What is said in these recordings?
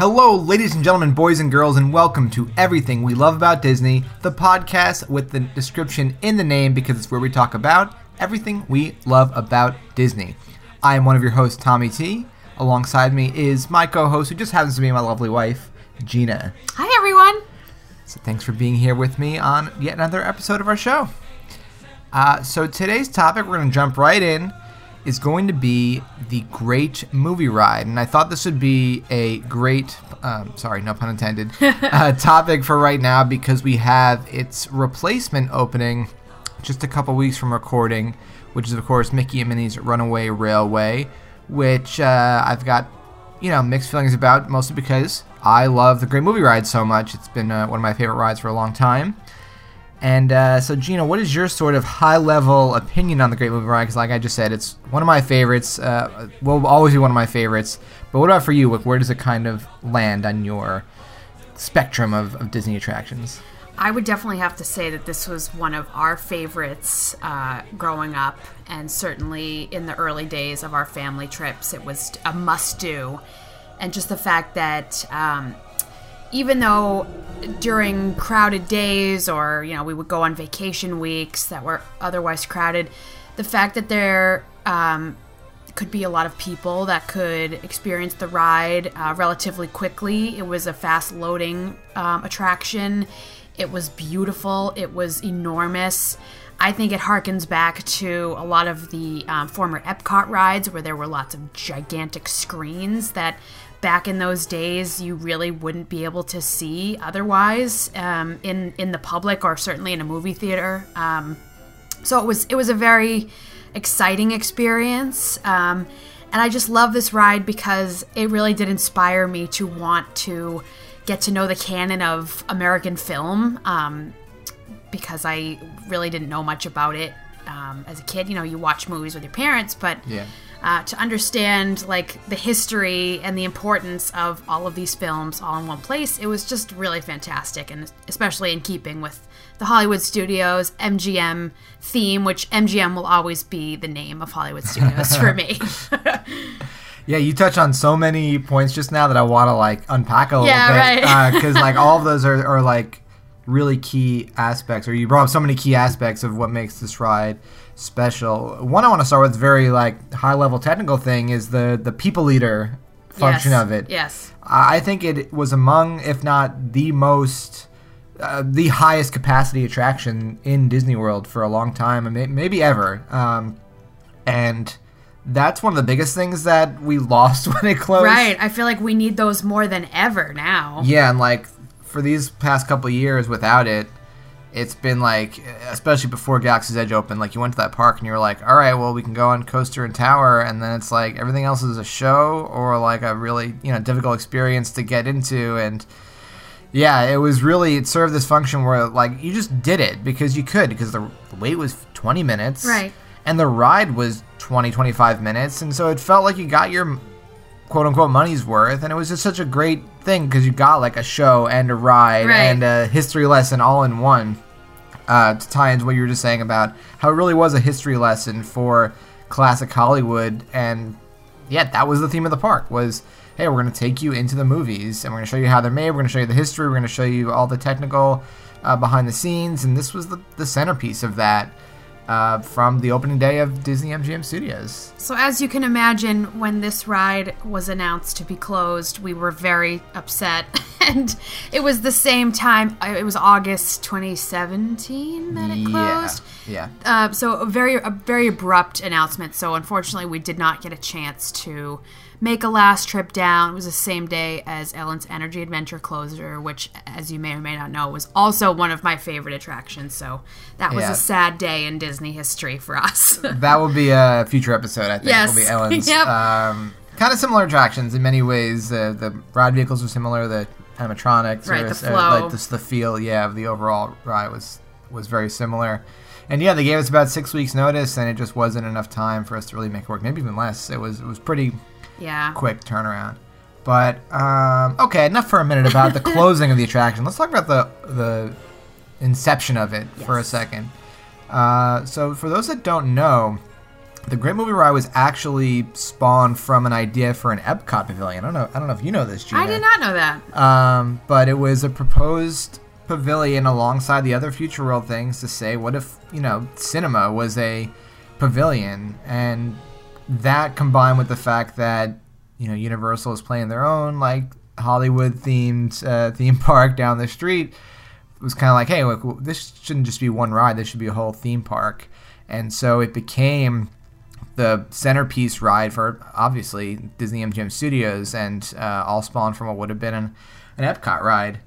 Hello, ladies and gentlemen, boys and girls, and welcome to Everything We Love About Disney, the podcast with the description in the name because it's where we talk about everything we love about Disney. I am one of your hosts, Tommy T. Alongside me is my co host, who just happens to be my lovely wife, Gina. Hi, everyone. So thanks for being here with me on yet another episode of our show. Uh, so today's topic, we're going to jump right in, is going to be the Great Movie Ride, and I thought this would be a great, um, sorry, no pun intended, uh, topic for right now because we have its replacement opening just a couple weeks from recording, which is of course Mickey and Minnie's Runaway Railway, which uh, I've got you know mixed feelings about, mostly because I love the Great Movie Ride so much. It's been uh, one of my favorite rides for a long time. And uh, so, Gina, what is your sort of high level opinion on the Great Movie Ride? Because, like I just said, it's one of my favorites. Uh, will always be one of my favorites. But what about for you? Like, where does it kind of land on your spectrum of, of Disney attractions? I would definitely have to say that this was one of our favorites uh, growing up, and certainly in the early days of our family trips, it was a must do. And just the fact that um, even though during crowded days or you know we would go on vacation weeks that were otherwise crowded the fact that there um, could be a lot of people that could experience the ride uh, relatively quickly. It was a fast loading um, attraction. It was beautiful. It was enormous. I think it harkens back to a lot of the um, former Epcot rides where there were lots of gigantic screens that back in those days you really wouldn't be able to see otherwise um, in in the public or certainly in a movie theater. Um, so it was it was a very exciting experience. Um, and I just love this ride because it really did inspire me to want to get to know the canon of American film um, because I really didn't know much about it um, as a kid. You know, you watch movies with your parents, but Yeah. Uh, to understand like the history and the importance of all of these films all in one place, it was just really fantastic, and especially in keeping with the Hollywood Studios MGM theme, which MGM will always be the name of Hollywood Studios for me. Yeah, you touch on so many points just now that I want to like unpack a little Yeah, bit right. because like all of those are, are like really key aspects, or you brought up so many key aspects of what makes this ride special. One I want to start with, very like high level technical thing, is the the people eater function Yes, of it. Yes. I I think it was among, if not the most, uh, the highest capacity attraction in Disney World for a long time, maybe ever. Um, and that's one of the biggest things that we lost when it closed. Right. I feel like we need those more than ever now. Yeah, and like for these past couple of years without it, it's been like, especially before Galaxy's Edge opened, like you went to that park and you were like, all right, well, we can go on Coaster and Tower, and then it's like everything else is a show or like a really, you know, difficult experience to get into. And yeah, it was really, it served this function where like you just did it because you could, because the, the wait was 20 minutes. Right. And the ride was 20, 25 minutes. And so it felt like you got your quote unquote money's worth and it was just such a great thing because you got like a show and a ride Right. and a history lesson all in one uh, to tie into what you were just saying about how it really was a history lesson for classic hollywood. And yeah that was the theme of the park was hey we're going to take you into the movies and we're going to show you how they're made we're going to show you the history we're going to show you all the technical uh, behind the scenes. And this was the, the centerpiece of that uh, from the opening day of disney mgm studios So, as you can imagine, when this ride was announced to be closed, we were very upset. and it was the same time, uh, it was August 2017 that it closed. yeah Uh, so, a very, a very abrupt announcement. So, unfortunately, we did not get a chance to make a last trip down. It was the same day as Ellen's Energy Adventure Closer, which, as you may or may not know, was also one of my favorite attractions. So, that was Yeah. a sad day in Disney history for us. That will be a future episode, I think. Yes. Will be Ellen's. Yep. Um, kind of similar attractions in many ways. Uh, the ride vehicles are similar. The animatronics, Right, or, the or, flow. like just the feel, yeah, of the overall ride was was very similar. And yeah, they gave us about six weeks notice, and it just wasn't enough time for us to really make it work. Maybe even less. It was it was pretty yeah. quick turnaround. But um, okay, enough for a minute about the closing of the attraction. Let's talk about the the inception of it for a second. Uh, so, for those that don't know, the Great Movie Ride was actually spawned from an idea for an Epcot pavilion. I don't know. I don't know if you know this, Gina. I did not know that. Um, but it was a proposed pavilion alongside the other Future World things to say, what if you know cinema was a pavilion, and that combined with the fact that you know Universal is playing their own like Hollywood themed uh, theme park down the street was kind of like, hey, look, this shouldn't just be one ride. This should be a whole theme park, and so it became the centerpiece ride for obviously Disney MGM Studios, and uh, all spawned from what would have been an, an Epcot ride.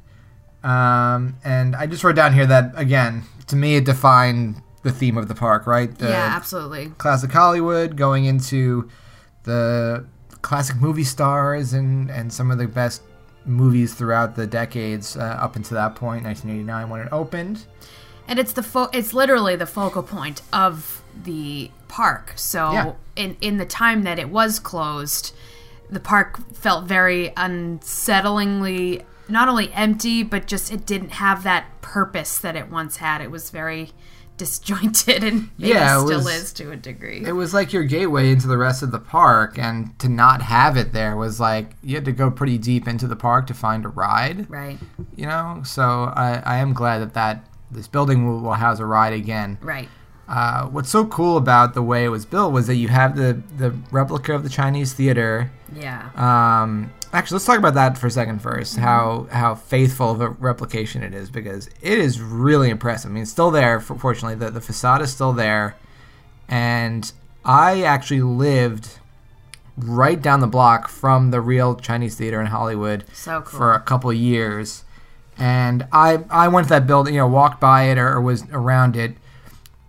Um, and I just wrote down here that again, to me, it defined the theme of the park, right? The yeah, absolutely. classic Hollywood going into the classic movie stars and and some of the best movies throughout the decades uh, up until that point, 1989 when it opened. And it's the fo- it's literally the focal point of the park. So Yeah. in in the time that it was closed, the park felt very unsettlingly not only empty, but just it didn't have that purpose that it once had. It was very disjointed and maybe Yeah, it still was- is to a degree. It was like your gateway into the rest of the park, and to not have it there was like you had to go pretty deep into the park to find a ride. right. You know, so I, I am glad that that this building will, will house a ride again. Right. Uh, what's so cool about the way it was built was that you have the the replica of the Chinese theater. Yeah. Um, actually, let's talk about that for a second first. How how faithful of a replication it is because it is really impressive. I mean, it's still there. Fortunately, the the facade is still there, and I actually lived right down the block from the real Chinese theater in Hollywood So cool. for a couple of years, and I I went to that building, you know, walked by it or, or was around it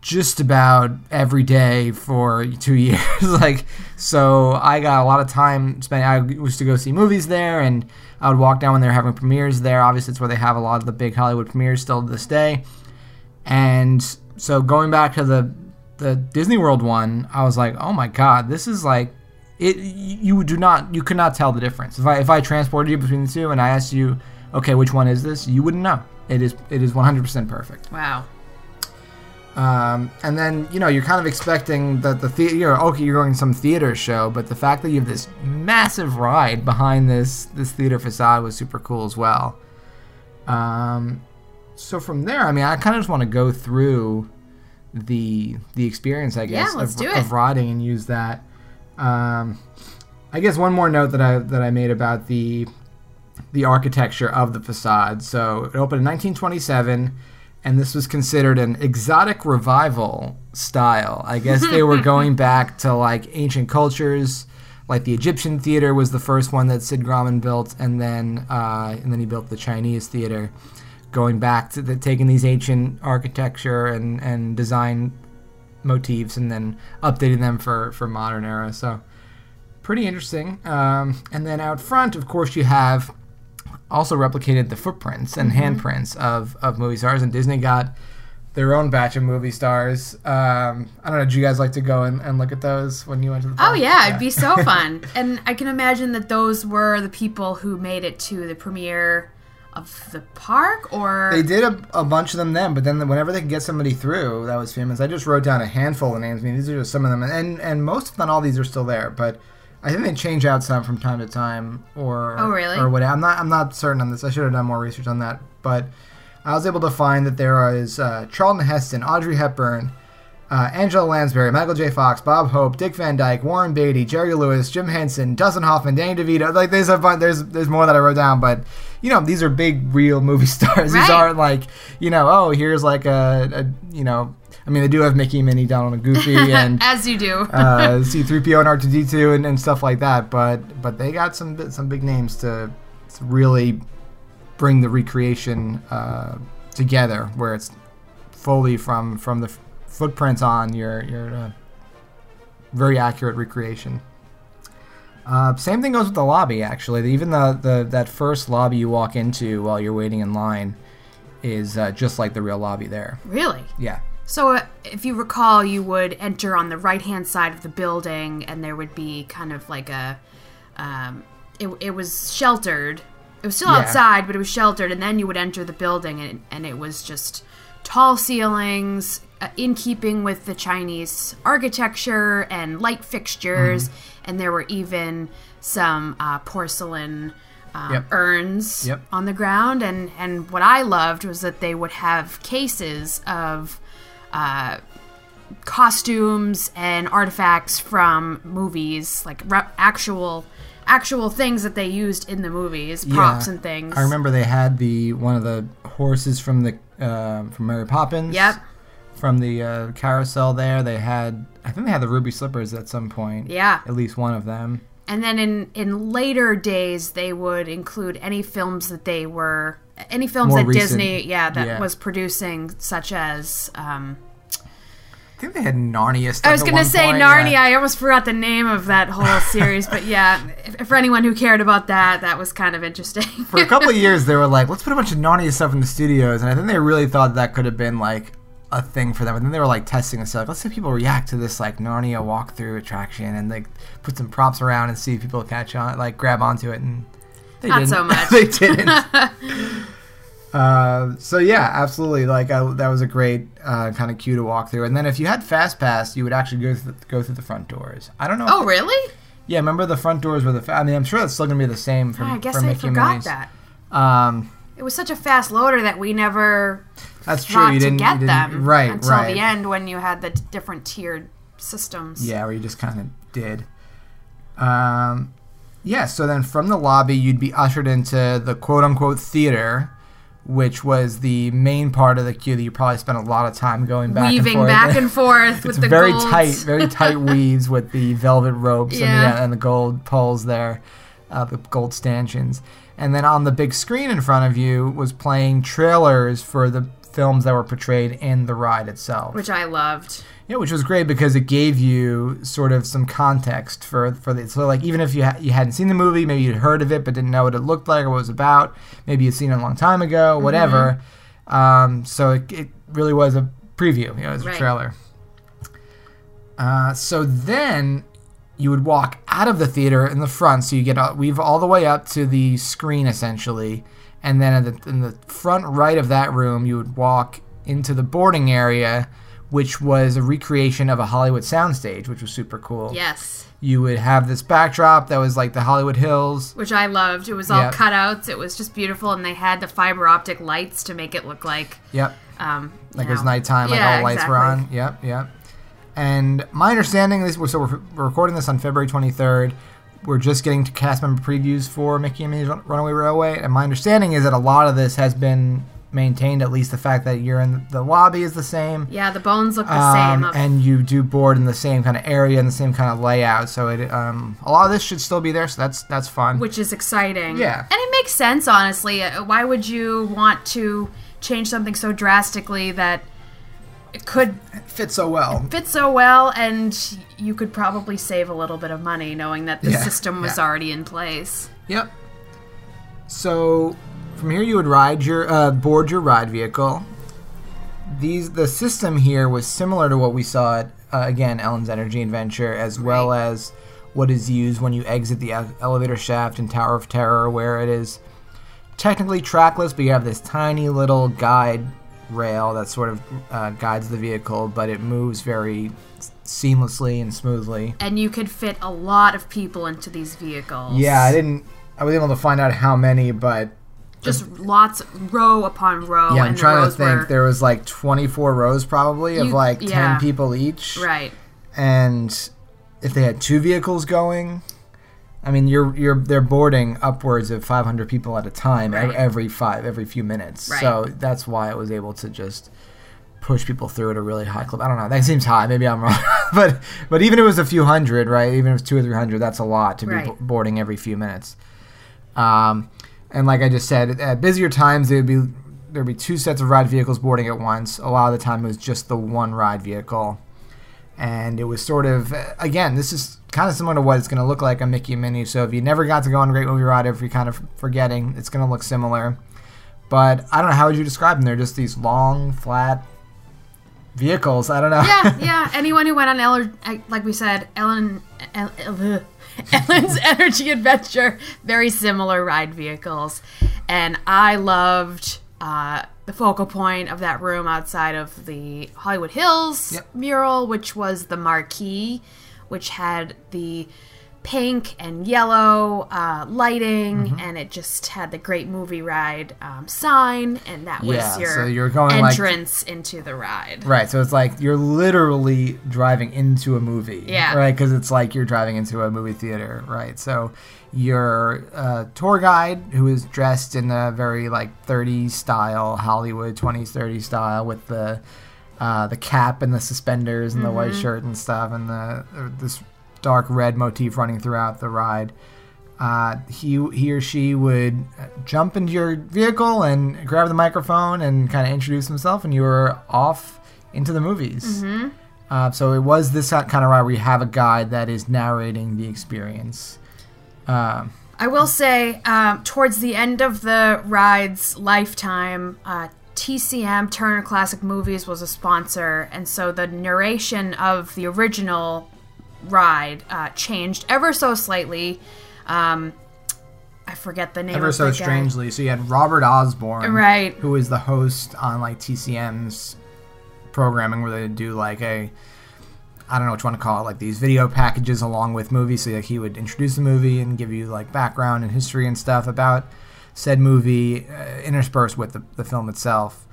just about every day for two years. like, so I got a lot of time spent. I used to go see movies there, and I would walk down when they were having premieres there. Obviously, it's where they have a lot of the big Hollywood premieres still to this day. And so going back to the the Disney World one, I was like, oh my god, this is like it. You do not, you could not tell the difference. If I if I transported you between the two and I asked you, okay, which one is this, you wouldn't know. It is it is 100% perfect. wow. Um, and then you know you're kind of expecting that the theater. You're okay. You're going to some theater show, but the fact that you have this massive ride behind this this theater facade was super cool as well. Um, so from there, I mean, I kind of just want to go through the the experience, I guess, Yeah, of, of riding and use that. Um, I guess one more note that I that I made about the the architecture of the facade. So it opened in 1927, and this was considered an exotic revival style. I guess they were going back to like ancient cultures. Like the Egyptian theater was the first one that Sid Grauman built, and then uh, and then he built the Chinese theater, going back to the, taking these ancient architecture and, and design motifs and then updating them for, for modern era. So pretty interesting. Um, and then out front, of course, you have also replicated the footprints and handprints of, of movie stars, and Disney got their own batch of movie stars. Um, I don't know. Did you guys like to go and, and look at those when you went to the? Oh park? yeah, it'd be so fun. and I can imagine that those were the people who made it to the premiere of the park or They did a, a bunch of them then, but then whenever they could get somebody through that was famous, I just wrote down a handful of names. I mean, these are just some of them, and and most of not all these are still there, but I think they change out some from time to time, or Oh, really? or whatever. I'm not I'm not certain on this. I should have done more research on that, but I was able to find that there is uh, Charlton Heston, Audrey Hepburn. Uh, Angela Lansbury, Michael J. Fox, Bob Hope, Dick Van Dyke, Warren Beatty, Jerry Lewis, Jim Henson, Dustin Hoffman, Danny DeVito. Like there's a bunch, there's there's more that I wrote down, but you know these are big real movie stars. These aren't like you know oh here's like a, a you know I mean they do have Mickey, Minnie, Donald, and Goofy, and as you do. uh, C3PO and R2D2 and, and stuff like that. But but they got some some big names to, to really bring the recreation uh, together, where it's fully from from the f- footprints on your your uh, very accurate recreation. Uh, same thing goes with the lobby. Actually, even the, the that first lobby you walk into while you're waiting in line is uh, just like the real lobby there. really? Yeah. So, uh, if you recall, you would enter on the right hand side of the building, and there would be kind of like a. Um, it, it was sheltered. It was still Yeah. outside, but it was sheltered, and then you would enter the building, and, and it was just tall ceilings, uh, in keeping with the Chinese architecture and light fixtures, Mm-hmm. and there were even some uh, porcelain. Um, Yep. urns Yep. on the ground and and what I loved was that they would have cases of uh, costumes and artifacts from movies like re- actual actual things that they used in the movies props Yeah. and things I remember they had the one of the horses from the uh, from Mary Poppins. Yep. From the uh, carousel there, they had I think they had the ruby slippers at some point. Yeah. At least one of them. And then in in later days, they would include any films that they were any films More that recent. Disney, yeah, that Yeah. was producing, such as um, I think they had Narnia stuff. I was gonna say point, uh, Narnia. yeah. I almost forgot the name of that whole series, but yeah, if, for anyone who cared about that, that was kind of interesting. For a couple of years, they were like, "Let's put a bunch of Narnia stuff in the studios," and I think they really thought that could have been like a thing for them. And then they were like testing and stuff. Like, Let's see if people react to this like Narnia walkthrough attraction, and like put some props around and see if people catch on, like grab onto it. And they Not didn't. so much. they didn't. Uh, so yeah, absolutely. Like I, that was a great uh, kind of cue to walk through. And then if you had fast pass, you would actually go through, go through the front doors. I don't know. oh, really? yeah. Remember the front doors were the. Fa- I mean, I'm sure that's still gonna be the same for, I guess for I Mickey forgot that. Um, It was such a fast loader that we never that's true. You to didn't, get you didn't them right until right. the end when you had the d- different tiered systems. Yeah, where you just kind of did. Um, yeah. So then from the lobby, you'd be ushered into the quote unquote theater. Which was the main part of the queue that you probably spent a lot of time going back and Weaving forth. back and forth with it's the very golds. tight, very tight weaves with the velvet ropes Yeah. and, the, and the gold poles there, uh, the gold stanchions. And then on the big screen in front of you was playing trailers for the films that were portrayed in the ride itself. which I loved. yeah, which was great because it gave you sort of some context for for the so like even if you ha- you hadn't seen the movie, maybe you'd heard of it but didn't know what it looked like or what it was about. Maybe you'd seen it a long time ago, whatever. Um, so it, it really was a preview. You know, it was a Right. trailer. Uh, so then you would walk out of the theater in the front, so you get all, weave all the way up to the screen essentially, and then in the, in the front right of that room, you would walk into the boarding area, which was a recreation of a Hollywood soundstage, which was super cool. Yes. You would have this backdrop that was like the Hollywood Hills. Which I loved. It was all Yeah. cutouts. It was just beautiful, and they had the fiber optic lights to make it look like Yep. um, Like it was nighttime, like Yeah, all lights were on. exactly. Yep, yep. And my understanding is, so we're, we're recording this on February 23rd. We're just getting to cast member previews for Mickey and Minnie's Runaway Railway, and my understanding is that a lot of this has been maintained. At least the fact that you're in the lobby is the same. Yeah, the bones look the Um, same. And you do board in the same kind of area and the same kind of layout. So it, um, a lot of this should still be there. So that's that's fun. which is exciting. Yeah. And it makes sense, honestly. Uh, Why would you want to change something so drastically that it could fit so well. fit so well and you could probably save a little bit of money knowing that the Yeah, system was yeah. already in place? Yep. So from here you would ride your uh, board your ride vehicle. These the system here was similar to what we saw at uh, again Ellen's Energy Adventure, as well as what is used when you exit the elevator shaft in Tower of Terror, where it is technically trackless, but you have this tiny little guide rail that sort of uh, guides the vehicle, but it moves very seamlessly and smoothly. And you could fit a lot of people into these vehicles. Yeah, I didn't. I was able to find out how many, but Just lots, row upon row. yeah, I'm trying to think. were- There was like 24 rows probably of You- like 10 people each, Right. and if they had two vehicles going, I mean, you're you're they're boarding upwards of 500 people at a time Right. every five every few minutes. Right. So that's why I was able to just push people through at a really high clip. I don't know. That seems high. Maybe I'm wrong. but but even if it was a few hundred, right? Even if it's two or three hundred, that's a lot to be Right. bo- boarding every few minutes. Um, and like I just said, at busier times there'd be there'd be two sets of ride vehicles boarding at once. A lot of the time it was just the one ride vehicle, and it was sort of again this is kind of similar to what it's going to look like on Mickey and Minnie. So if you never got to go on a Great Movie Ride, if you're kind of forgetting, it's going to look similar. But I don't know how would you describe them? They're just these long, flat vehicles. I don't know. Yeah, yeah. Anyone who went on Ellen, like we said, Ellen, El, El- Ellen's Energy Adventure, very similar ride vehicles, and I loved uh, the focal point of that room outside of the Hollywood Hills Yep. mural, which was the marquee, which had the pink and yellow uh, lighting, Mm-hmm. and it just had the Great Movie Ride um, sign, and that was Yeah, your so you're going, like- entrance into the ride. Right, so it's like you're literally driving into a movie. Yeah. Right, because it's like you're driving into a movie theater. Right, so your uh, tour guide, who is dressed in a very like 30s style, Hollywood 20s 30s style, with the uh, the cap and the suspenders and the white shirt and stuff, and the uh, this dark red motif running throughout the ride. Uh, he he or she would jump into your vehicle and grab the microphone and kind of introduce himself, and you were off into the movies. Mm-hmm. Uh, so it was this kind of ride where you have a guide that is narrating the experience. Um, I will say, um, towards the end of the ride's lifetime, uh, TCM Turner Classic Movies was a sponsor, and so the narration of the original ride uh, changed ever so slightly. Um, I forget the name. ever of so the guy. strangely, so you had Robert Osborne, Right. who is the host on like TCM's programming, where they do like a I don't know what you want to call it, like these video packages along with movies. So like he would introduce the movie and give you like background and history and stuff about said movie, uh, interspersed with the, the film itself.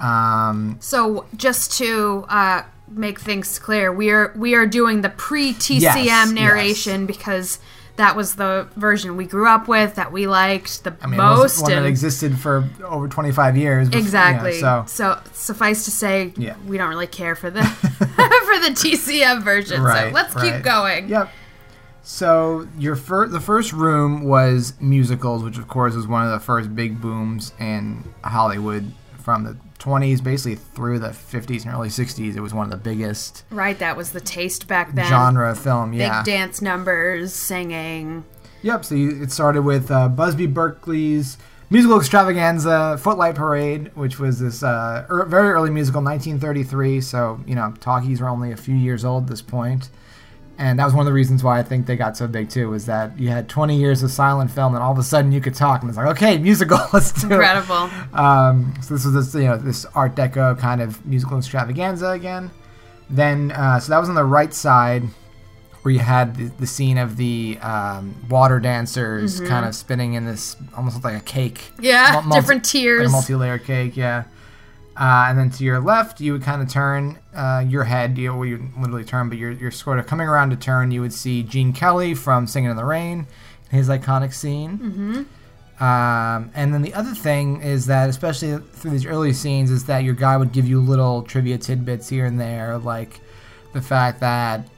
Um, So just to uh, make things clear, we are we are doing the pre TCM Yes, narration because that was the version we grew up with that we liked the I mean, it was most. one that existed for over 25 years. before- you know, Exactly. so so. suffice to say, Yeah. we don't really care for the for the TCM version. Right, so let's right. keep going. Yep. So your fir- the first room was musicals, which of course was one of the first big booms in Hollywood from the 20s, basically through the 50s and early 60s. It was one of the biggest Right, that was the taste back then. genre film. Big Yeah. dance numbers, singing. Yep. So you, it started with uh, Busby Berkeley's musical extravaganza, Footlight Parade, which was this uh, er, very early musical, 1933. So you know, talkies were only a few years old at this point. And that was one of the reasons why I think they got so big too, was that you had 20 years of silent film, and all of a sudden you could talk, and it's like, okay, musical, let's do Incredible. it. Um, so this was this, you know, this Art Deco kind of musical extravaganza again. Then, uh, so that was on the right side, where you had the, the scene of the um, water dancers kind of spinning in this almost like a cake. Mm-hmm. Yeah, multi- different tiers. Like a multi-layer cake, yeah. Uh, and then to your left, you would kind of turn uh, your head. You, well, you literally turn, but you're, you're sort of coming around to turn. You would see Gene Kelly from Singing in the Rain, his iconic scene. Mm-hmm. Um, and then the other thing is that, especially through these early scenes, is that your guy would give you little trivia tidbits here and there, like the fact that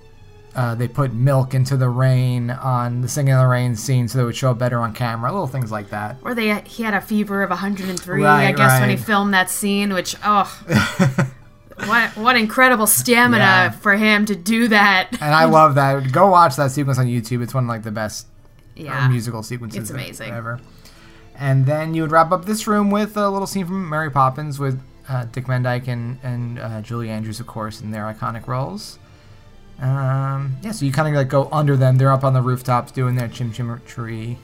uh, they put milk into the rain on the Singing in the Rain scene so it would show up better on camera. Little things like that. Or they he had a fever of 103, I Right, guess, when he filmed that scene, which oh what what incredible stamina Yeah. for him to do that. And I love that. Go watch that sequence on YouTube. It's one of like the best uh, Yeah. musical sequences It's amazing. ever. And then you would wrap up this room with a little scene from Mary Poppins with uh, Dick Van Dyke and, and uh, Julie Andrews, of course, in their iconic roles. Um, yeah, so you kind of like go under them. They're up on the rooftops doing their chim chim tree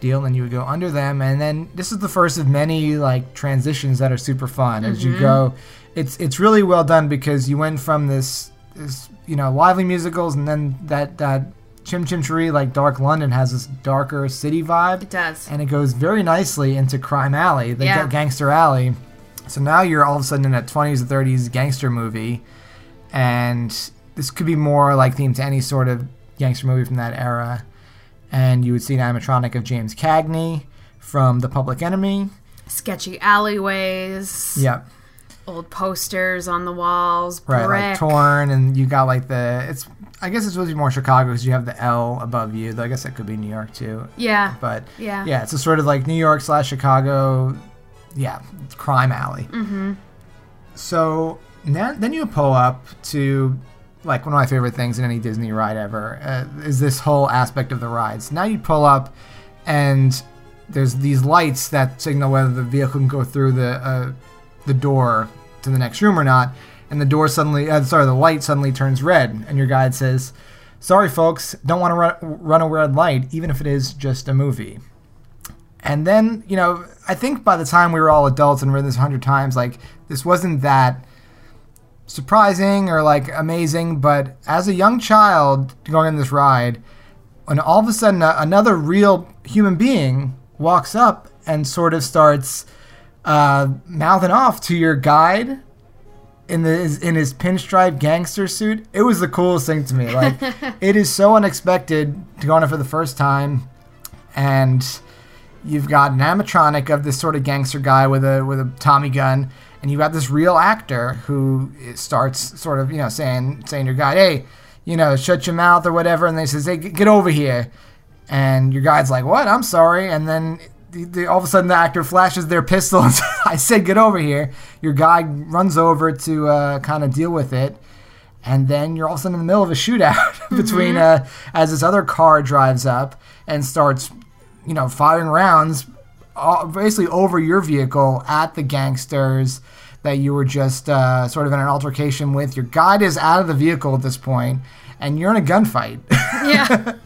deal, and then you would go under them, and then this is the first of many like transitions that are super fun as you go. It's it's really well done because you went from this this you know lively musicals, and then that that chim chim tree like Dark London has this darker city vibe It does. and it goes very nicely into Crime Alley, the Yeah. ga- Gangster Alley. So now you're all of a sudden in a 20s or 30s gangster movie, and this could be more like themed to any sort of gangster movie from that era. And you would see an animatronic of James Cagney from The Public Enemy. Sketchy alleyways, Yep, old posters on the walls, right, brick. like torn, and you got like the it's. I guess it's supposed to be more Chicago because you have the L above you. Though I guess that could be New York too. yeah, But yeah, Yeah, it's a sort of like New York slash Chicago, yeah, crime alley. Mm-hmm. So now, then you pull up to like one of my favorite things in any Disney ride ever uh, is this whole aspect of the rides. Now you pull up, and there's these lights that signal whether the vehicle can go through the uh, the door to the next room or not. And the door suddenly, uh, sorry, the light suddenly turns red, and your guide says, "Sorry, folks, don't want to run, run a red light, even if it is just a movie." And then, you know, I think by the time we were all adults and read this a hundred times, like this wasn't that surprising or like amazing. But as a young child going on this ride, when all of a sudden uh, another real human being walks up and sort of starts uh, mouthing off to your guide in the in his pinstripe gangster suit. It was the coolest thing to me. Like it is so unexpected to go on it for the first time, and you've got an animatronic of this sort of gangster guy with a with a Tommy gun, and you've got this real actor who starts sort of you know saying saying to your guide, hey, you know, shut your mouth or whatever, and they says, hey, get over here, and your guide's like, what? I'm sorry, and then the, the, all of a sudden the actor flashes their pistol and says, I said get over here. Your guy runs over to uh, kind of deal with it. And then you're all of a sudden in the middle of a shootout between uh, as this other car drives up and starts, you know, firing rounds uh, basically over your vehicle at the gangsters that you were just uh, sort of in an altercation with. Your guide is out of the vehicle at this point, and you're in a gunfight. Yeah.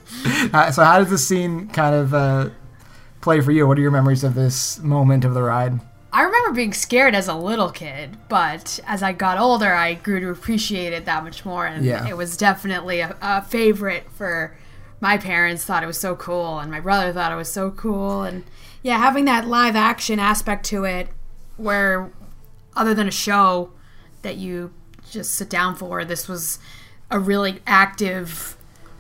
Uh, so how does this scene kind of uh, play for you? What are your memories of this moment of the ride? I remember being scared as a little kid, but as I got older, I grew to appreciate it that much more, and Yeah. it was definitely a, a favorite for my parents. Thought it was so cool, and my brother thought it was so cool, and yeah, having that live action aspect to it, where other than a show that you just sit down for, this was a really active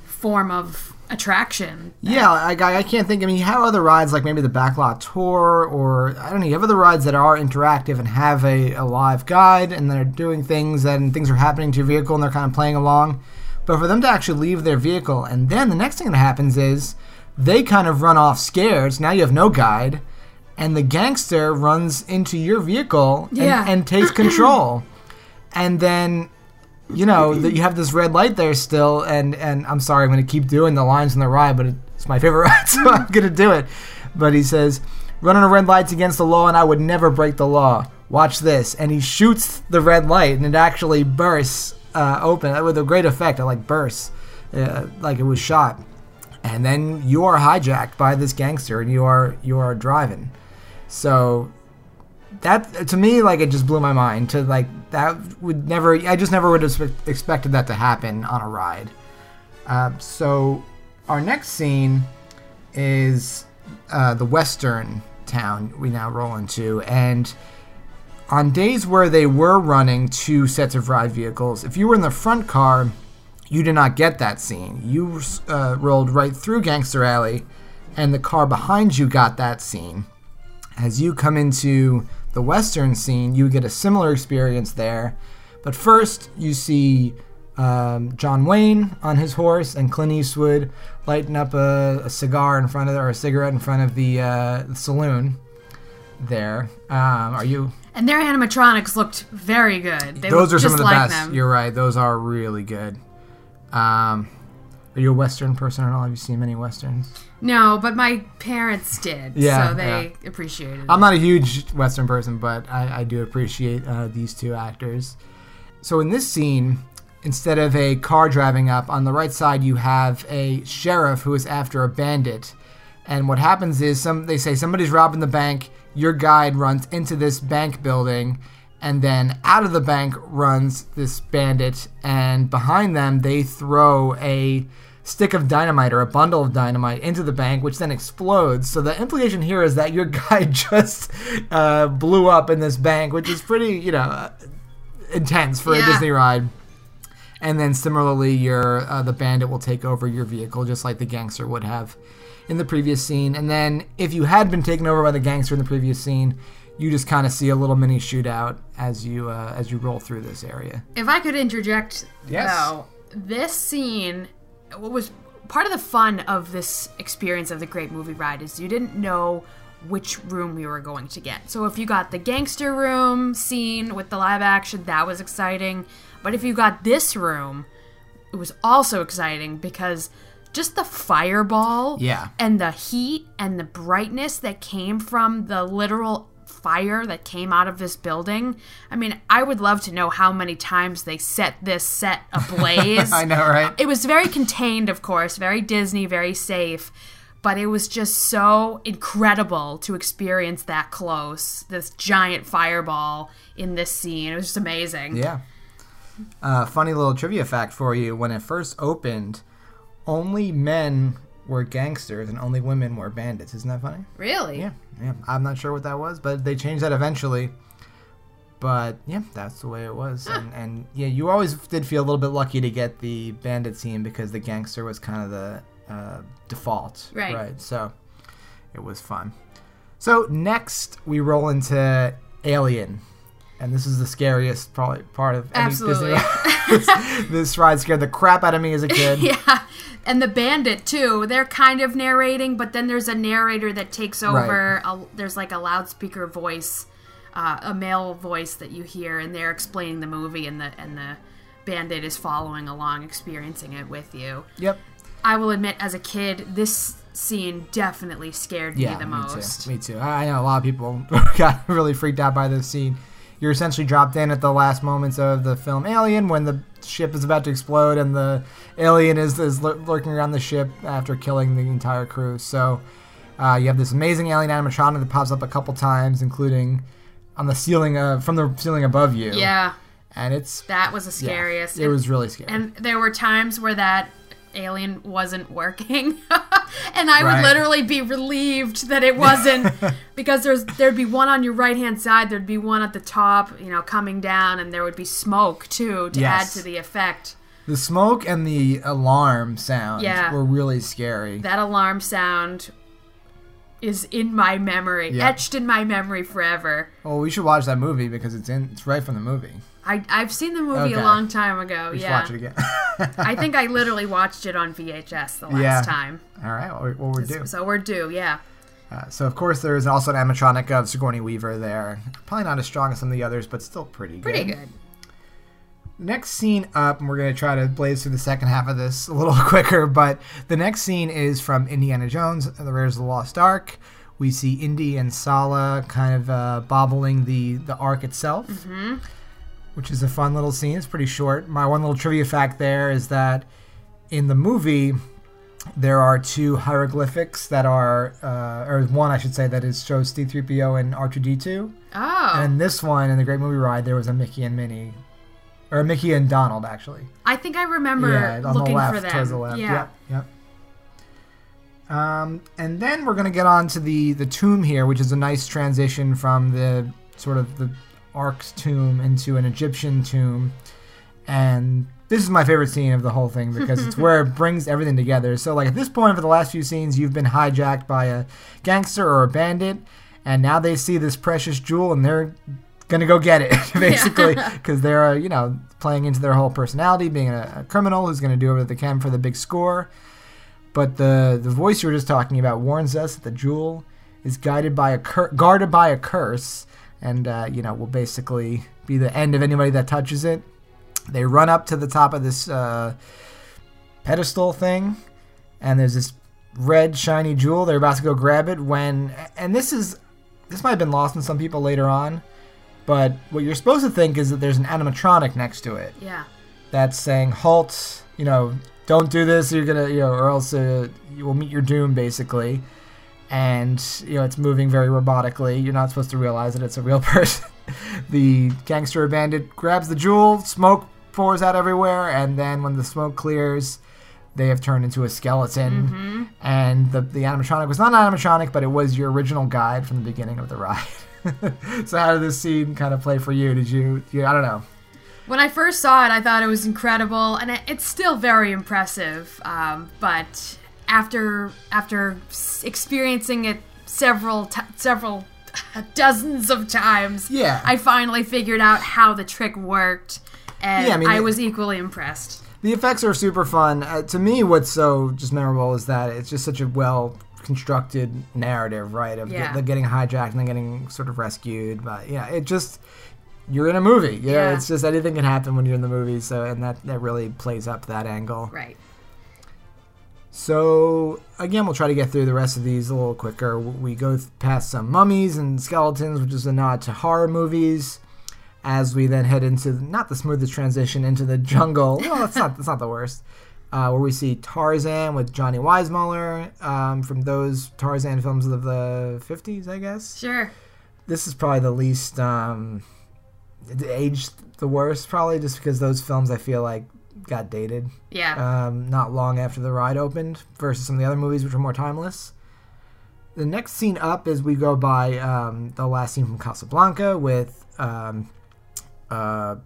form of attraction. Yeah, I, I can't think. I mean, you have other rides like maybe the Backlot Tour, or I don't know. You have other rides that are interactive and have a, a live guide, and they're doing things and things are happening to your vehicle, and they're kind of playing along. But for them to actually leave their vehicle, and then the next thing that happens is they kind of run off scared. So now you have no guide, and the gangster runs into your vehicle and, Yeah. and takes control. and then you know that you have this red light there still. And and i'm sorry i'm going to keep doing the lines in the ride but it's my favorite ride so i'm going to do it. But he says running a red light's against the law and i would never break the law. Watch this. And he shoots the red light and it actually bursts uh, open with a great effect. It like bursts uh, like it was shot and then you are hijacked by this gangster and you are you are driving. So that to me like it just blew my mind to like that would never i just never would have expected that to happen on a ride. Uh, so our next scene is uh, the western town we now roll into and on days where they were running two sets of ride vehicles if you were in the front car you did not get that scene you uh, rolled right through gangster alley and the car behind you got that scene as you come into the western scene, you get a similar experience there. But first, you see um, John Wayne on his horse and Clint Eastwood lighting up a, a cigar in front of or a cigarette in front of the, uh, the saloon. There, um, are you? And their animatronics looked very good. They those are some just of the like best. them. You're right; those are really good. Um, are you a western person at all? Have you seen many westerns? No, but my parents did, Yeah, so they appreciated it. I'm not a huge Western person, but I, I do appreciate uh, these two actors. So in this scene, instead of a car driving up, on the right side you have a sheriff who is after a bandit. And what happens is some they say somebody's robbing the bank. Your guide runs into this bank building, and then out of the bank runs this bandit. And behind them, they throw a stick of dynamite or a bundle of dynamite into the bank, which then explodes. So the implication here is that your guy just uh, blew up in this bank, which is pretty, you know, uh, intense for a Disney ride. And then similarly, your uh, the bandit will take over your vehicle, just like the gangster would have in the previous scene. And then if you had been taken over by the gangster in the previous scene, you just kind of see a little mini shootout as you uh, as you roll through this area. If I could interject, Yes. though, this scene, what was part of the fun of this experience of the Great Movie Ride is you didn't know which room we were going to get. So if you got the gangster room scene with the live action, that was exciting. But if you got this room, it was also exciting because just the fireball Yeah. and the heat and the brightness that came from the literal fire that came out of this building. I mean, I would love to know how many times they set this set ablaze. I know, right? It was very contained, of course, very Disney, very safe. but it was just so incredible to experience that close. This giant fireball in this scene. It was just amazing. Yeah. Uh, funny little trivia fact for you: when it first opened, only men were gangsters and only women were bandits. Isn't that funny? Really? Yeah, yeah. I'm not sure what that was, but they changed that eventually. But yeah, that's the way it was. And, and yeah, you always did feel a little bit lucky to get the bandit scene because the gangster was kind of the uh, default. Right. Right. So it was fun. So next we roll into Alien. And this is the scariest probably part of any Absolutely. Disney ride. this ride scared the crap out of me as a kid. Yeah. And the bandit too. They're kind of narrating, but then there's a narrator that takes over. A, there's like a loudspeaker voice, uh, a male voice that you hear, and they're explaining the movie, and the and the bandit is following along, experiencing it with you. Yep. I will admit, as a kid, this scene definitely scared Yeah, me the most. me too. Me too. I know a lot of people got really freaked out by this scene. You're essentially dropped in at the last moments of the film Alien when the ship is about to explode and the alien is, is lurking around the ship after killing the entire crew. So uh, you have this amazing alien animatronic that pops up a couple times, including on the ceiling uh, from the ceiling above you. Yeah, and it's that was the yeah, scariest. it was really scary. And there were times where that alien wasn't working, and I Right. would literally be relieved that it wasn't because there's there'd be one on your right hand side, there'd be one at the top, you know, coming down, and there would be smoke too to Yes. add to the effect. the smoke and the alarm sound Yeah. were really scary. That alarm sound is in my memory, Yeah. etched in my memory forever. well, we should watch that movie because it's in it's right from the movie. I, I've seen the movie Okay. a long time ago. We yeah, watch it again. I think I literally watched it on VHS the last Yeah. time. All right, well, we're- well we're due. So we're due, yeah. Uh, so of course there is also an animatronic of Sigourney Weaver there. Probably not as strong as some of the others, but still pretty good. Pretty good. Next scene up, and we're gonna try to blaze through the second half of this a little quicker. But the next scene is from Indiana Jones: and The Raiders of the Lost Ark. We see Indy and Sallah kind of uh, bobbling the the Ark itself, which is a fun little scene. It's pretty short. My one little trivia fact there is that in the movie there are two hieroglyphics that are, uh, or one I should say, that is shows C-3PO and R2D2. Oh, And this one in the Great Movie Ride, there was a Mickey and Minnie, or Mickey and Donald actually. I think I remember yeah, on looking the left, for them. towards the left. Yeah. Yep, yep. Um, and then we're gonna get on to the the tomb here, which is a nice transition from the sort of the Ark's tomb into an Egyptian tomb, and this is my favorite scene of the whole thing because it's where it brings everything together. So like at this point for the last few scenes, you've been hijacked by a gangster or a bandit, and now they see this precious jewel and they're gonna go get it basically because they're uh, you know playing into their whole personality, being a, a criminal who's gonna do whatever they can for the big score. But the the voice you were just talking about warns us that the jewel is guided by a cur- guarded by a curse, and uh, you know will basically be the end of anybody that touches it. They run up to the top of this uh, pedestal thing, and there's this red shiny jewel. They're about to go grab it when, and this is this might have been lost on some people later on, but what you're supposed to think is that there's an animatronic next to it Yeah. that's saying halt you know don't do this you're gonna you know or else uh, you will meet your doom basically and you know it's moving very robotically. You're not supposed to realize that it's a real person. The gangster bandit grabs the jewel smoke pours out everywhere and then when the smoke clears they have turned into a skeleton. And the, the animatronic was not an animatronic but it was your original guide from the beginning of the ride. So how did this scene kind of play for you? Did you, you i don't know. When I first saw it, I thought it was incredible, and it, it's still very impressive. Um, but after after experiencing it several t- several dozens of times, Yeah. I finally figured out how the trick worked, and Yeah, I mean, I was equally impressed. The effects are super fun. Uh, to me, what's so just memorable is that it's just such a well constructed narrative, right? Of Yeah. the getting hijacked and then getting sort of rescued. But yeah, it just you're in a movie. Yeah, Yeah. it's just anything can happen when you're in the movie. So and that that really plays up that angle. Right. So again, we'll try to get through the rest of these a little quicker. We go th- past some mummies and skeletons, which is a nod to horror movies. As we then head into not the smoothest transition into the jungle. Well, that's not that's not the worst. uh, where we see Tarzan with Johnny Weissmuller um, from those Tarzan films of the 50s, I guess. Sure. This is probably the least um, aged the worst, probably just because those films I feel like got dated Yeah. um, not long after the ride opened versus some of the other movies which are more timeless. The next scene up is we go by um, the last scene from Casablanca with um, uh,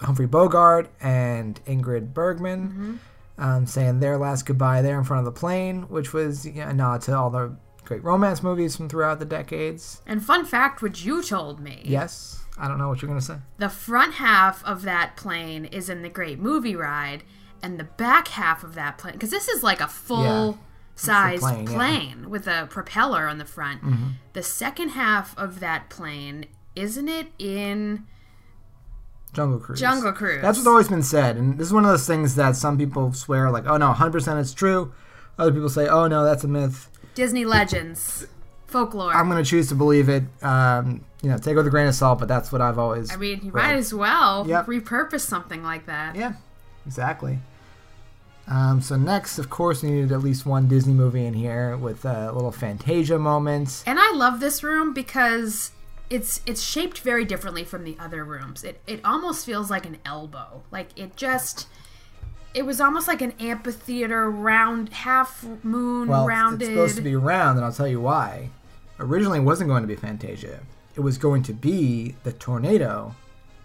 Humphrey Bogart and Ingrid Bergman um, saying their last goodbye there in front of the plane, which was you know, a nod to all the great romance movies from throughout the decades. and fun fact, which you told me. Yes, I don't know what you're gonna say. The front half of that plane is in the Great Movie Ride, and the back half of that plane, because this is like a full size plane, plane, yeah. with a propeller on the front. Mm-hmm. The second half of that plane, isn't it in Jungle Cruise. Jungle Cruise? That's what's always been said, and this is one of those things that some people swear like, "Oh no, 100% it's true." Other people say, "Oh no, that's a myth." Disney Legends, folklore. I'm going to choose to believe it. Um, you know, take it with a grain of salt, but that's what I've always. I mean, you read. might as well Yep. repurpose something like that. Yeah, exactly. Um, so next, of course, we needed at least one Disney movie in here with a little Fantasia moments. And I love this room because it's it's shaped very differently from the other rooms. It it almost feels like an elbow. Like it just it was almost like an amphitheater round half moon Well, rounded. it's supposed to be round, and I'll tell you why. Originally, it wasn't going to be Fantasia. It was going to be the tornado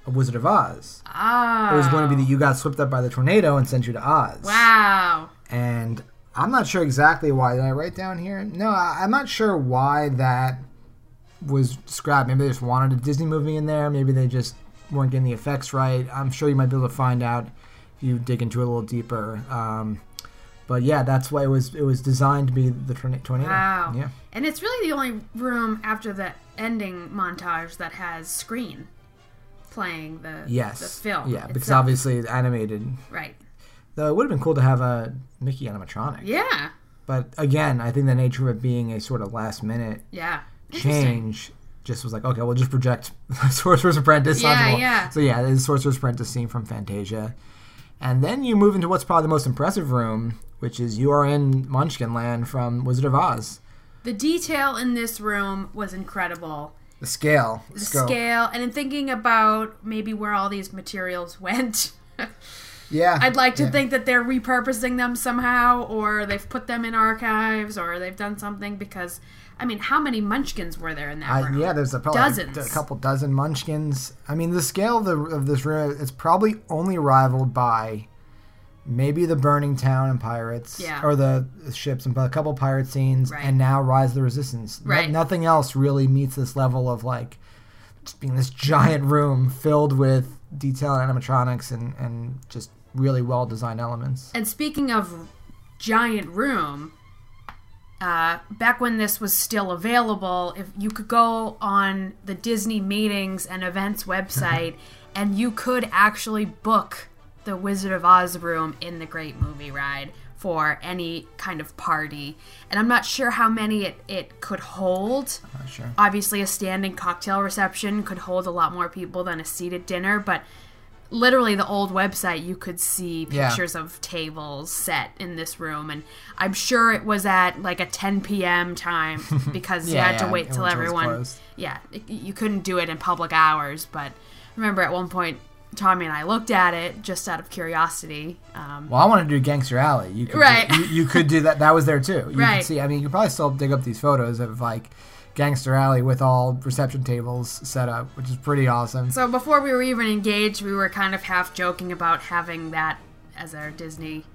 of Wizard of Oz. ah. It was going to be that you got swept up by the tornado and sent you to Oz. Wow. And I'm not sure exactly why. Did I write down here? No, I- I'm not sure why that was scrapped. Maybe they just wanted a Disney movie in there. Maybe they just weren't getting the effects right. I'm sure you might be able to find out if you dig into it a little deeper. Um, but yeah, that's why it was. It was designed to be the tornado. Wow. Yeah. And it's really the only room after the ending montage that has screen playing the Yes. the film. Yeah, because obviously it's animated. right. Though it would have been cool to have a Mickey animatronic. Yeah. But again, I think the nature of it being a sort of last minute Yeah. Change just was like, okay, we'll just project Sorcerer's Apprentice Yeah, the yeah. So yeah, is Sorcerer's Apprentice scene from Fantasia. And then you move into what's probably the most impressive room, which is you are in Munchkin Land from Wizard of Oz. The detail in this room was incredible. The scale. The scale, and in thinking about maybe where all these materials went, Yeah. I'd like to yeah. think that they're repurposing them somehow, or they've put them in archives, or they've done something because, I mean, how many munchkins were there in that I, room? yeah, there's a, probably Dozens. a couple dozen Munchkins. I mean, the scale of, the, of this room is probably only rivaled by maybe the Burning Town and Pirates, Yeah. or the ships and a couple pirate scenes, Right. and now Rise of the Resistance. No- nothing else really meets this level of like just being this giant room filled with detail and animatronics and, and just really well designed elements. And speaking of giant room, uh, back when this was still available, if you could go on the Disney meetings and events website, and you could actually book the Wizard of Oz room in the Great Movie Ride for any kind of party. And I'm not sure how many it, it could hold. Not sure. Obviously, a standing cocktail reception could hold a lot more people than a seated dinner, but literally the old website you could see Yeah. pictures of tables set in this room and i'm sure it was at like a 10 p.m time because you Yeah, had to yeah, wait it till everyone yeah you couldn't do it in public hours but remember at one point tommy and i looked at it just out of curiosity um, Well, I want to do Gangster Alley. You could Right. Do, you, you could do that. That was there too. You Right. Could see. I mean, you could probably still dig up these photos of like Gangster Alley with all reception tables set up, which is pretty awesome. so before we were even engaged we were kind of half joking about having that as our disney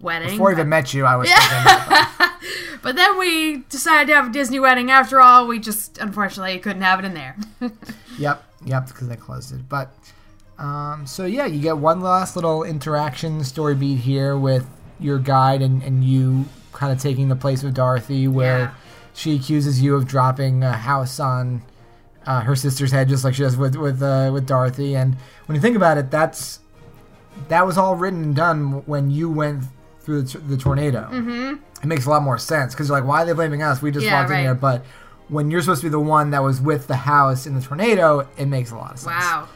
wedding Before I even met you, I was thinking. That, But then we decided to have a Disney wedding after all. We just unfortunately couldn't have it in there. yep, yep, because they closed it. But um, so yeah, you get one last little interaction story beat here with your guide and, and you kind of taking the place of Dorothy, where Yeah. she accuses you of dropping a house on uh, her sister's head, just like she does with with uh, with Dorothy. And when you think about it, that's that was all written and done when you went through the, t- the tornado. Mm-hmm. It makes a lot more sense because you're like, why are they blaming us? We just Yeah, walked in right. here, but. When you're supposed to be the one that was with the house in the tornado, it makes a lot of sense wow.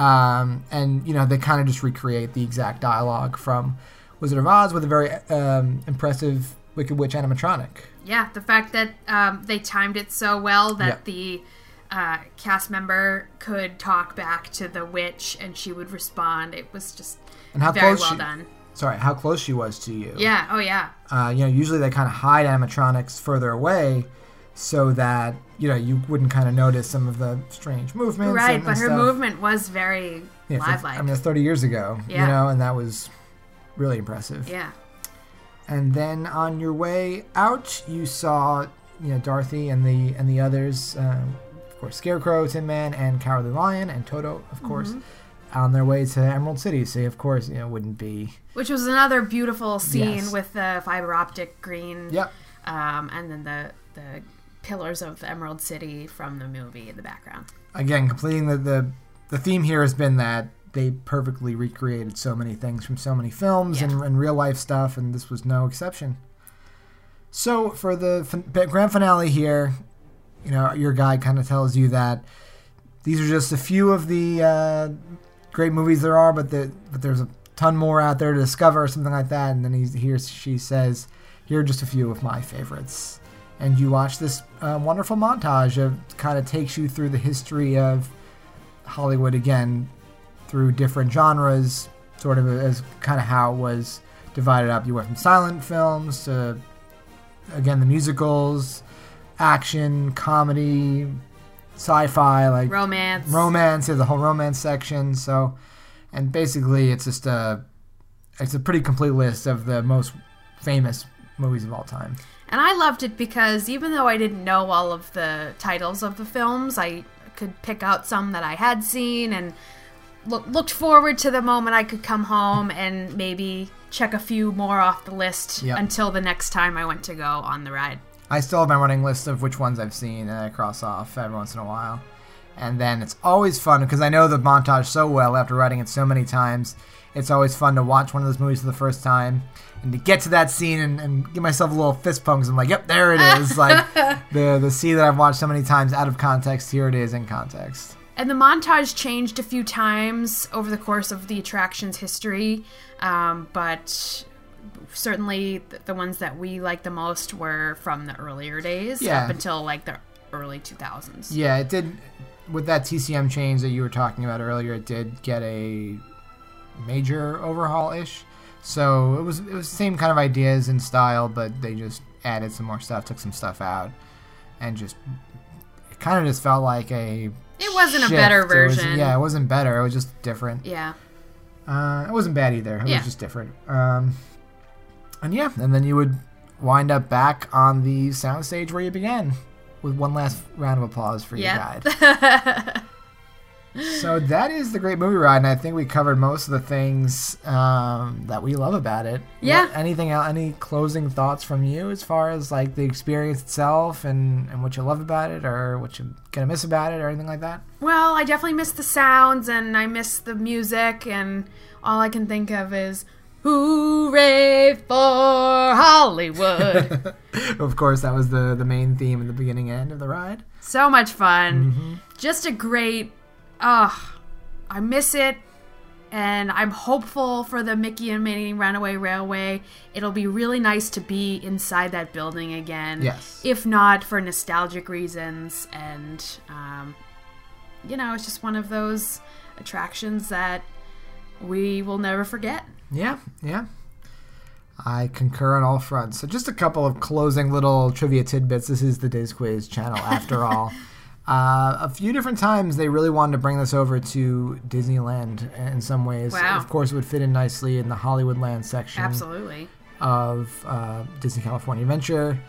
Um, and you know they kind of just recreate the exact dialogue from Wizard of Oz with a very um, impressive Wicked Witch animatronic. Yeah, the fact that um, they timed it so well that Yeah. the uh, cast member could talk back to the witch and she would respond. It was just And how very close well she, done. Sorry, how close she was to you. Yeah. Oh yeah. Uh, you know, usually they kind of hide animatronics further away so that you know you wouldn't kind of notice some of the strange movements. Right, and, but and her stuff. movement was very Yeah. I mean, it's 30 years ago, Yeah. you know, and that was really impressive. yeah. And then on your way out, you saw, you know, Dorothy and the and the others, um, of course, Scarecrow, Tin Man, and Cowardly Lion, and Toto, of course, Mm-hmm. on their way to Emerald City. So, of course, you know, wouldn't be. Which was another beautiful scene Yes. with the fiber optic green. Yep. Um, and then the the pillars of Emerald City from the movie in the background. Again, completing the the the theme here has been that they perfectly recreated so many things from so many films Yeah. and, and real life stuff, and this was no exception. So for the fin- grand finale here, you know, your guide kind of tells you that these are just a few of the uh, great movies there are, but the, but there's a ton more out there to discover, or something like that. And then he's here. She says, "Here are just a few of my favorites." And you watch this uh, wonderful montage of kind of takes you through the history of Hollywood again through different genres, sort of as kind of how it was divided up. You went from silent films to again the musicals, action, comedy, sci-fi, like Romance. romance. Yeah, the whole romance section. So, and basically, it's just a it's a pretty complete list of the most famous movies of all time. And I loved it because even though I didn't know all of the titles of the films, I could pick out some that I had seen and look, looked forward to the moment I could come home and maybe check a few more off the list Yep. until the next time I went to go on the ride. I still have my running list of which ones I've seen and I cross off every once in a while. And then it's always fun because I know the montage so well after writing it so many times. It's always fun to watch one of those movies for the first time and to get to that scene and, and give myself a little fist pumps. I'm like, yep, there it is. like the the scene that I've watched so many times out of context. Here it is in context. And the montage changed a few times over the course of the attraction's history, um, but certainly the ones that we like the most were from the earlier days Yeah. up until like the early 2000s. Yeah, it did. With that TCM change that you were talking about earlier, it did get a major overhaul ish. So it was it was the same kind of ideas and style, but they just added some more stuff, took some stuff out, and just it kind of just felt like a. It wasn't a shift. better It was- version. yeah, it wasn't better. It was just different. Yeah. Uh, it wasn't bad either. It Yeah. was just different. Um, and yeah, and then you would wind up back on the soundstage where you began with one last round of applause for your Yeah. guide. so that is the great movie ride, and I think we covered most of the things um, that we love about it. Yeah. What- anything else? Any closing thoughts from you as far as like the experience itself and and what you love about it, or what you're gonna miss about it, or anything like that? Well, I definitely miss the sounds and I miss the music, and all I can think of is "Hooray for Hollywood!" of course, that was the the main theme in the beginning and end of the ride. so much fun. Mm-hmm. Just a great. Ugh, I miss it, and I'm hopeful for the Mickey and Minnie Runaway Railway. It'll be really nice to be inside that building again. Yes. If not for nostalgic reasons, and um, you know, it's just one of those attractions that we will never forget. Yeah, yeah. I concur on all fronts. So, just a couple of closing little trivia tidbits. This is the Dis Quiz channel, after all. Uh, a few different times they really wanted to bring this over to Disneyland in some ways. Wow. Of course, it would fit in nicely in the Hollywoodland section Absolutely. of uh, Disney California Adventure.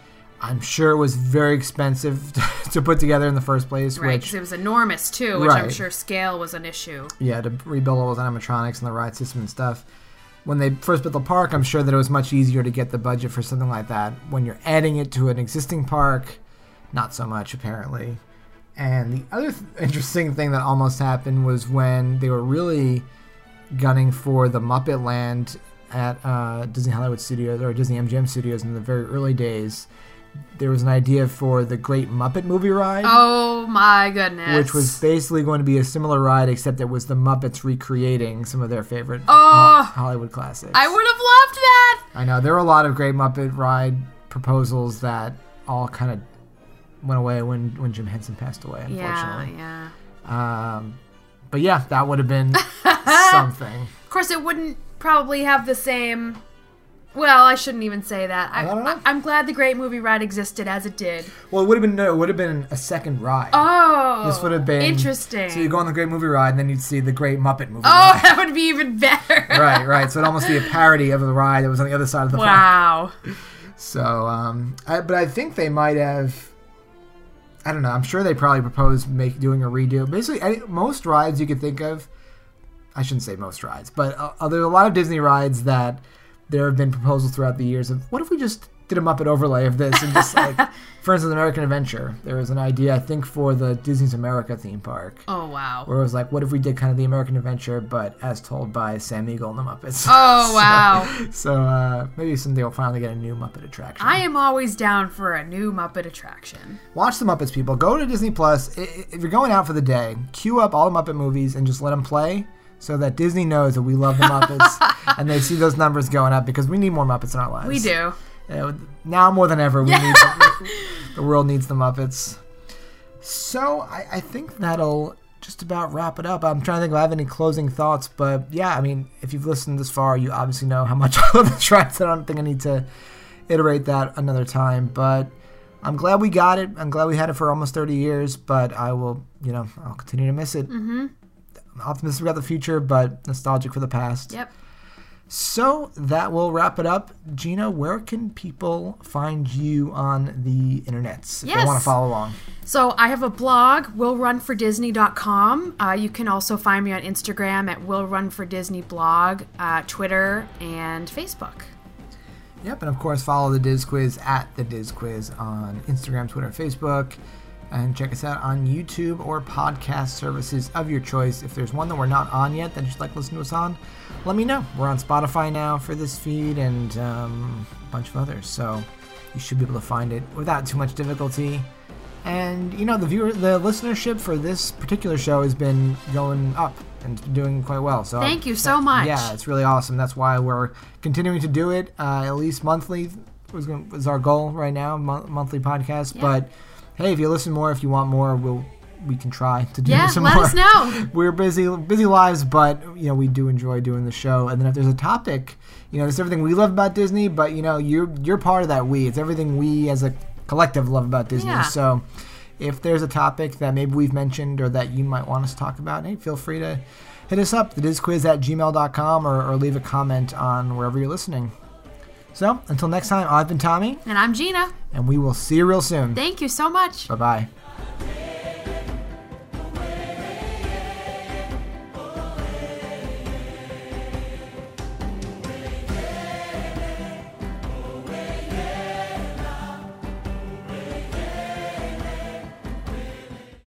I'm sure it was very expensive to put together in the first place. Right, which because it was enormous too, which I'm sure scale was an issue. yeah, to rebuild all those animatronics and the ride system and stuff. When they first built the park, I'm sure that it was much easier to get the budget for something like that. When you're adding it to an existing park, not so much apparently. And the other th- interesting thing that almost happened was when they were really gunning for the Muppet Land at uh, Disney Hollywood Studios or Disney MGM Studios in the very early days. there was an idea for the Great Muppet Movie Ride. Oh my goodness. Which was basically going to be a similar ride, except it was the Muppets recreating some of their favorite Oh. Hollywood classics. I would have loved that. I know there were a lot of great Muppet ride proposals that all kind of went away when when Jim Henson passed away. Yeah, Unfortunately, yeah. um, but yeah, that would have been something. Of course, it wouldn't probably have the same. Well, I shouldn't even say that. I, I don't know. I, am glad the Great Movie Ride existed as it did. Well, it would have been no, it would have been a second ride. Oh, this would have been interesting. So you go on the Great Movie Ride, and then you'd see the Great Muppet Movie oh, Ride. that would be even better. right, right. So it'd almost be a parody of the ride that was on the other side of the park. Wow. So, um, I, but I think they might have. I don't know. I'm sure they probably proposed make doing a redo. Basically, any, most rides you could think of. I shouldn't say most rides, but uh, there are a lot of Disney rides that there have been proposals throughout the years of what if we just did a Muppet overlay of this and just like, for instance, American Adventure. There was an idea I think for the Disney's America theme park. Oh wow. Where it was like, what if we did kind of the American Adventure, but as told by Sam Eagle and the Muppets? Oh wow. So uh, maybe someday we'll finally get a new Muppet attraction. I am always down for a new Muppet attraction. Watch the Muppets, people. Go to Disney Plus. If you're going out for the day, queue up all the Muppet movies and just let them play, so that Disney knows that we love the Muppets and they see those numbers going up because we need more Muppets in our lives. We do. Uh, now more than ever, we need the world needs the Muppets. So I, I think that'll just about wrap it up. I'm trying to think if I have any closing thoughts, but yeah, I mean, if you've listened this far, you obviously know how much I love the tracks. I don't think I need to iterate that another time, but I'm glad we got it. I'm glad we had it for almost 30 years, but I will, you know, I'll continue to miss it. Mm-hmm. Optimistic about the future, but nostalgic for the past. Yep. So that will wrap it up. Gina, where can people find you on the internets if they want to follow along? So I have a blog, willrunfordisney.com. Uh, you can also find me on Instagram at willrunfordisneyblog, uh, Twitter, and Facebook. Yep, and of course follow the Dis Quiz at the Dis Quiz on Instagram, Twitter, Facebook, and check us out on YouTube or podcast services of your choice. If there's one that we're not on yet that you'd like to listen to us on, let me know. We're on Spotify now for this feed and um, a bunch of others, so you should be able to find it without too much difficulty. And you know the viewer, the listenership for this particular show has been going up and doing quite well. So Thank you so much. Yeah, it's really awesome. That's why we're continuing to do it uh, at least monthly. Was, gonna, was our goal right now, mon- monthly podcast. Yeah. But hey, if you listen more, if you want more, we'll we can try to do Yeah, some let more. us know. We're busy, busy lives, but you know we do enjoy doing the show. And then if there's a topic, you know, it's everything we love about Disney, but you know, you're you're part of that we. It's everything we as a collective love about Disney. Yeah. So if there's a topic that maybe we've mentioned or that you might want us to talk about, hey, feel free to hit us up, the disquiz at gmail.com, or, or leave a comment on wherever you're listening. So until next time, I've been Tommy. And I'm Gina. And we will see you real soon. Thank you so much. Bye bye.